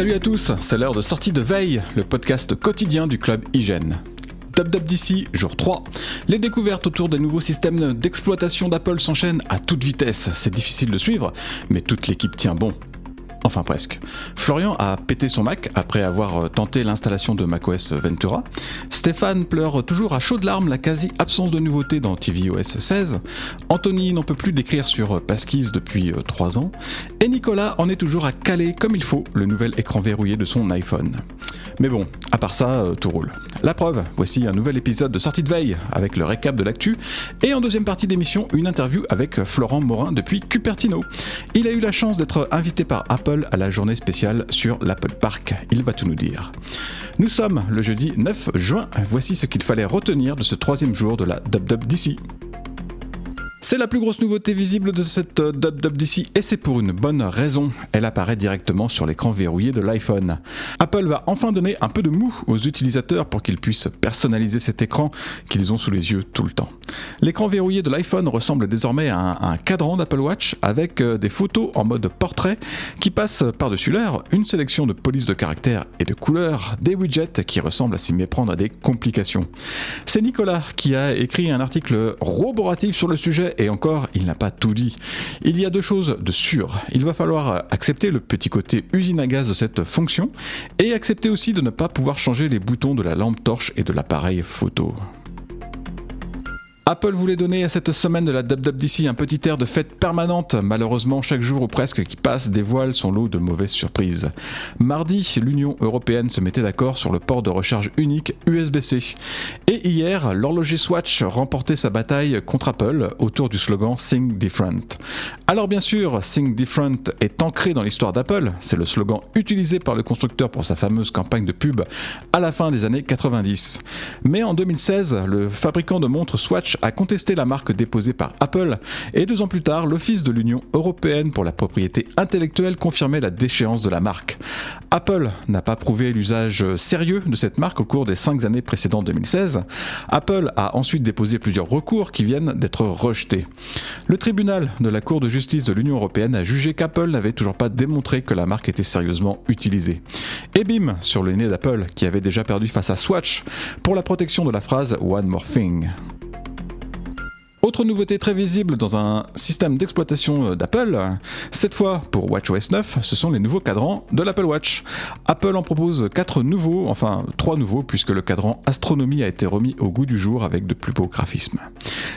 Salut à tous, c'est l'heure de sortie de veille, le podcast quotidien du club Hygiène. d'ici, jour 3. Les découvertes autour des nouveaux systèmes d'exploitation d'Apple s'enchaînent à toute vitesse. C'est difficile de suivre, mais toute l'équipe tient bon. Enfin presque. Florian a pété son Mac après avoir euh, tenté l'installation de macOS Ventura. Stéphane pleure toujours à chaudes larmes la quasi-absence de nouveautés dans tvOS 16. Anthony n'en peut plus d'écrire sur Passkeys depuis 3 euh, ans. Et Nicolas en est toujours à caler comme il faut le nouvel écran verrouillé de son iPhone. Mais bon, à part ça, euh, tout roule. La preuve, voici un nouvel épisode de sortie de veille avec le récap de l'actu et en deuxième partie d'émission, une interview avec Florent Morin depuis Cupertino. Il a eu la chance d'être invité par Apple à la journée spéciale sur l'Apple Park. Il va tout nous dire. Nous sommes le jeudi 9 juin. Voici ce qu'il fallait retenir de ce troisième jour de la d'ici. C'est la plus grosse nouveauté visible de cette euh, d'ici et c'est pour une bonne raison. Elle apparaît directement sur l'écran verrouillé de l'iPhone. Apple va enfin donner un peu de mou aux utilisateurs pour qu'ils puissent personnaliser cet écran qu'ils ont sous les yeux tout le temps. L'écran verrouillé de l'iPhone ressemble désormais à un, cadran d'Apple Watch avec euh, des photos en mode portrait qui passent par-dessus l'air, une sélection de polices de caractères et de couleurs, des widgets qui ressemblent à s'y méprendre à des complications. C'est Nicolas qui a écrit un article roboratif sur le sujet et encore, il n'a pas tout dit. Il y a deux choses de sûres. Il va falloir accepter le petit côté usine à gaz de cette fonction et accepter aussi de ne pas pouvoir changer les boutons de la lampe torche et de l'appareil photo. Apple voulait donner à cette semaine de la WWDC un petit air de fête permanente. Malheureusement, chaque jour ou presque qui passe dévoile son lot de mauvaises surprises. Mardi, l'Union européenne se mettait d'accord sur le port de recharge unique USB-C. Et hier, l'horloger Swatch remportait sa bataille contre Apple autour du slogan Think Different. Alors bien sûr, Think Different est ancré dans l'histoire d'Apple. C'est le slogan utilisé par le constructeur pour sa fameuse campagne de pub à la fin des années 90. Mais en 2016, le fabricant de montres Swatch a contesté la marque déposée par Apple et deux ans plus tard, l'Office de l'Union européenne pour la propriété intellectuelle confirmait la déchéance de la marque. Apple n'a pas prouvé l'usage sérieux de cette marque au cours des cinq années précédentes 2016. Apple a ensuite déposé plusieurs recours qui viennent d'être rejetés. Le tribunal de la Cour de justice de l'Union européenne a jugé qu'Apple n'avait toujours pas démontré que la marque était sérieusement utilisée. Et bim, sur le nez d'Apple, qui avait déjà perdu face à Swatch pour la protection de la phrase One More Thing. Autre nouveauté très visible dans un système d'exploitation euh, d'Apple, cette fois pour WatchOS 9, ce sont les nouveaux cadrans de l'Apple Watch. Apple en propose 4 nouveaux, enfin 3 nouveaux puisque le cadran Astronomie a été remis au goût du jour avec de plus beaux graphismes.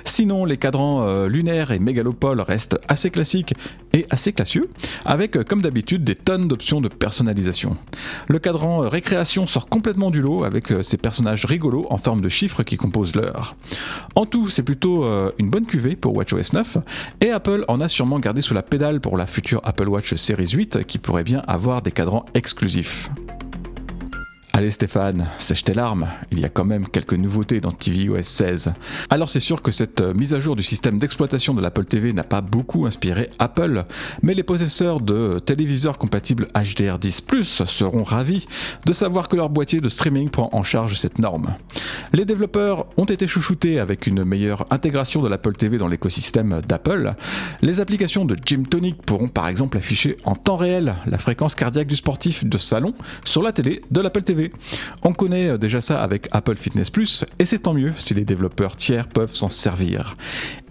Sinon, les cadrans euh, lunaires et mégalopole restent assez classiques et assez classieux, avec euh, comme d'habitude des tonnes d'options de personnalisation. Le cadran récréation sort complètement du lot avec ses personnages rigolos en forme de chiffres qui composent l'heure. En tout, c'est plutôt une bonne cuvée pour WatchOS 9, et Apple en a sûrement gardé sous la pédale pour la future Apple Watch Series 8 qui pourrait bien avoir des cadrans exclusifs. Allez Stéphane, sèche tes larmes, il y a quand même quelques nouveautés dans tvOS 16. Alors c'est sûr que cette euh, mise à jour du système d'exploitation de l'Apple TV n'a pas beaucoup inspiré Apple, mais les possesseurs de téléviseurs compatibles HDR10 ⁇ seront ravis de savoir que leur boîtier de streaming prend en charge cette norme. Les développeurs ont été chouchoutés avec une meilleure intégration de l'Apple TV dans l'écosystème d'Apple. Les applications de Gym Tonic pourront par exemple afficher en temps réel la fréquence cardiaque du sportif de salon sur la télé de l'Apple TV. On connaît euh, déjà ça avec Apple Fitness Plus et c'est tant mieux si les développeurs tiers peuvent s'en servir.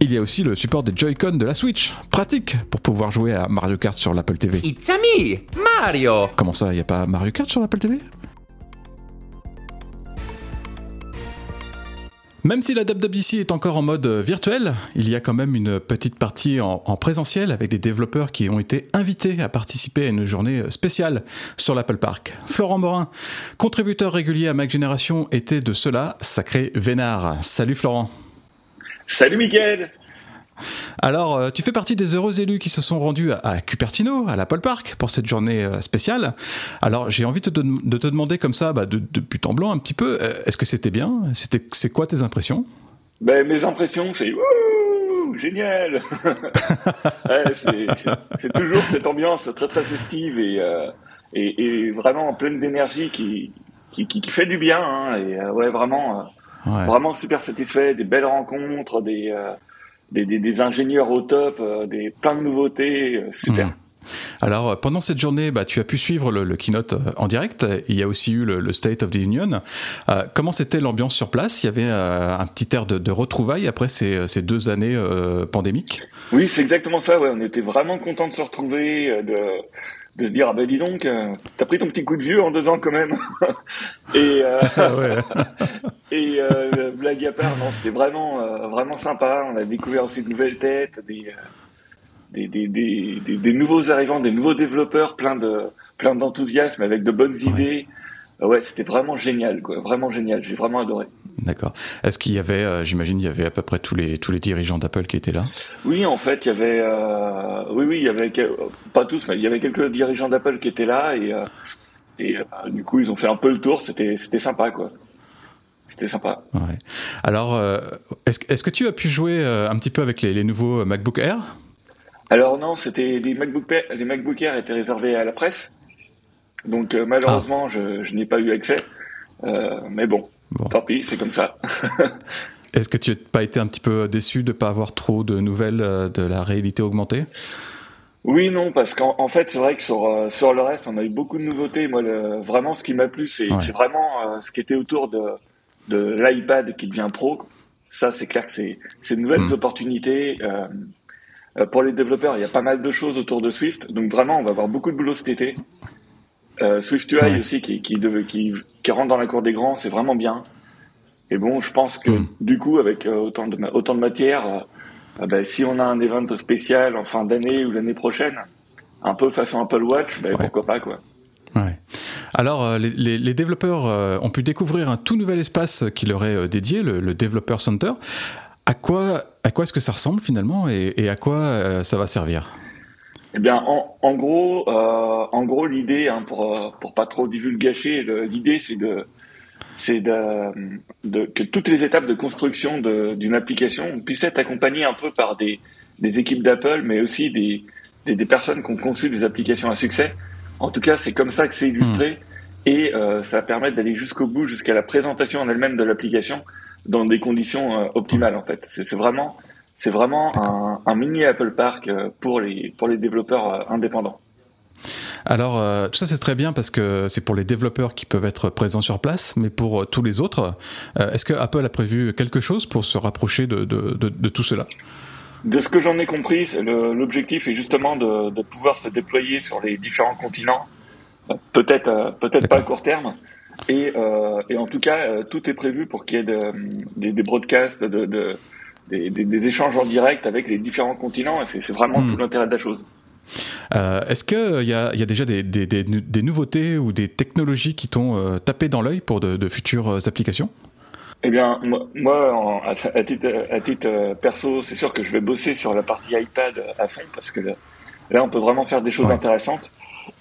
Il y a aussi le support des Joy-Con de la Switch, pratique pour pouvoir jouer à Mario Kart sur l'Apple TV. It's a me, Mario Comment ça, il n'y a pas Mario Kart sur l'Apple TV Même si la WWDC est encore en mode euh, virtuel, il y a quand même une petite partie en, présentiel avec des développeurs qui ont été invités à participer à une journée euh, spéciale sur l'Apple Park. Florent Morin, contributeur régulier à Mac Génération, était de cela, sacré vénard. Salut Florent. Salut Miguel alors, euh, tu fais partie des heureux élus qui se sont rendus à, Cupertino, à l'Apple Park, pour cette journée euh, spéciale. Alors, j'ai envie de te, demander comme ça, bah, de, but en blanc un petit peu, euh, est-ce que c'était bien? C'était, C'est quoi tes impressions? Ben, Mes impressions, c'est génial c'est, toujours cette ambiance très très festive et, et, vraiment pleine d'énergie qui, qui, fait du bien. Hein, et ouais, vraiment, vraiment super satisfait, des belles rencontres, des des, des, ingénieurs au top, euh, des plein de nouveautés, euh, super. Hmm. Alors, euh, pendant cette journée, bah, tu as pu suivre le, keynote euh, en direct. Il y a aussi eu le, State of the Union. Euh, comment c'était l'ambiance sur place? Il y avait un petit air de, retrouvailles après ces, deux années pandémiques? Oui, c'est exactement ça. Ouais. On était vraiment contents de se retrouver, de, de se dire ah ben dis donc, t'as pris ton petit coup de vieux en deux ans quand même. et et blague à part, non, c'était vraiment vraiment sympa. On a découvert aussi de nouvelles têtes, des des, des, des, des, nouveaux arrivants, des nouveaux développeurs, plein de plein d'enthousiasme, avec de bonnes idées. Euh, ouais, c'était vraiment génial, quoi. Vraiment génial. J'ai vraiment adoré. D'accord. Est-ce qu'il y avait, euh, j'imagine, il y avait à peu près tous les tous les dirigeants d'Apple qui étaient là? Oui, en fait, il y avait, euh, oui, oui, il y avait pas tous, mais il y avait quelques dirigeants d'Apple qui étaient là et et du coup, ils ont fait un peu le tour. C'était c'était sympa, quoi. C'était sympa. Ouais. Alors, est-ce est-ce que tu as pu jouer un petit peu avec les, les nouveaux MacBook Air? Alors non, c'était les MacBook Air, les MacBook Air étaient réservés à la presse, donc euh, malheureusement je, je n'ai pas eu accès. Euh, mais bon, tant pis, c'est comme ça. Est-ce que tu n'as pas été un petit peu déçu de ne pas avoir trop de nouvelles euh, de la réalité augmentée? Oui, non, parce qu'en fait, c'est vrai que sur, sur le reste, on a eu beaucoup de nouveautés. Moi, vraiment, ce qui m'a plu, c'est vraiment ce qui était autour de, de l'iPad qui devient pro. Ça, c'est clair que c'est de nouvelles hmm. opportunités. Euh, pour les développeurs, il y a pas mal de choses autour de Swift. Donc vraiment, on va avoir beaucoup de boulot cet été. Euh, Swift UI aussi qui, qui, qui, qui, rentre dans la cour des grands, c'est vraiment bien. Et bon, je pense que mm. du coup, avec euh, autant de, autant de matière, euh, ben, si on a un event spécial en fin d'année ou l'année prochaine, un peu façon Apple Watch, ben, pourquoi pas quoi. Ouais. Alors, les, les, développeurs ont pu découvrir un tout nouvel espace qui leur est dédié, le, Developer Center. À quoi, est-ce que ça ressemble finalement et, à quoi euh, ça va servir? Eh bien, en, gros, euh, en gros, l'idée, hein, pour euh, pour pas trop divulgacher, l'idée c'est de que toutes les étapes de construction d'une application puissent être accompagnées un peu par des, équipes d'Apple, mais aussi des, personnes qui ont conçu des applications à succès. En tout cas, c'est comme ça que c'est illustré. Hmm. Et euh, ça permet d'aller jusqu'au bout, jusqu'à la présentation en elle-même de l'application, dans des conditions euh, optimales en fait. C'est vraiment c'est vraiment un, un, mini Apple Park euh, pour les pour les développeurs indépendants. Alors, tout ça c'est très bien parce que c'est pour les développeurs qui peuvent être présents sur place, mais pour tous les autres, est-ce que Apple a prévu quelque chose pour se rapprocher de, de, de, de tout cela? De ce que j'en ai compris, l'objectif est justement de, pouvoir se déployer sur les différents continents, peut-être peut-être pas à court terme, et, euh, et en tout cas, euh, tout est prévu pour qu'il y ait de, des, des, broadcasts, de, de des, des, échanges en direct avec les différents continents. Et c'est vraiment hmm. tout l'intérêt de la chose. Euh, Est-ce qu'il euh, y a, y a déjà des, nouveautés ou des technologies qui t'ont euh, tapé dans l'œil pour de, futures applications? Eh bien, moi, moi à, titre, à titre perso, c'est sûr que je vais bosser sur la partie iPad à fond parce que là, là on peut vraiment faire des choses intéressantes.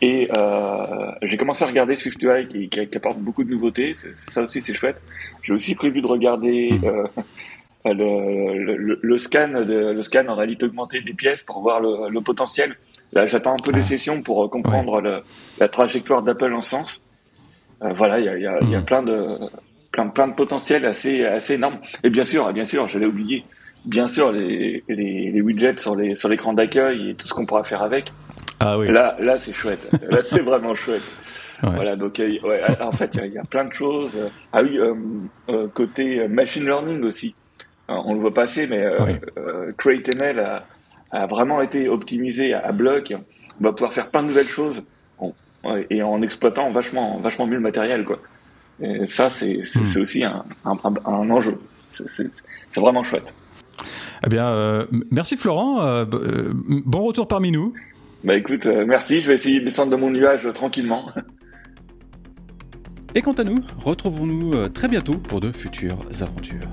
Et euh, j'ai commencé à regarder SwiftUI qui, qui, qui, apporte beaucoup de nouveautés. Ça aussi, c'est chouette. J'ai aussi prévu de regarder hmm. euh, le, le, le, scan, de, le scan en réalité augmentée des pièces pour voir le, le potentiel. Là, j'attends un peu des sessions pour euh, comprendre la trajectoire d'Apple en sens. Euh, voilà, il y a, y, a, y a, hmm. plein de plein, plein de potentiel assez assez énorme. Et bien sûr, bien sûr, j'allais oublier, bien sûr les, les, les widgets sur les sur l'écran d'accueil et tout ce qu'on pourra faire avec. Ah oui. Là, là c'est chouette. là, c'est vraiment chouette. Voilà, donc ouais, en fait, il y, a plein de choses. Ah oui, euh, euh, côté machine learning aussi. on le voit passer, mais euh, euh CreateML a, a, vraiment été optimisé à, bloc. On va pouvoir faire plein de nouvelles choses et en exploitant vachement, vachement mieux le matériel, quoi. Et ça, c'est hmm. aussi un, un, un enjeu. C'est vraiment chouette. Eh bien, merci Florent. bon retour parmi nous. Bah écoute, euh, merci, je vais essayer de descendre de mon nuage euh, tranquillement. Et quant à nous, retrouvons-nous euh, très bientôt pour de futures aventures.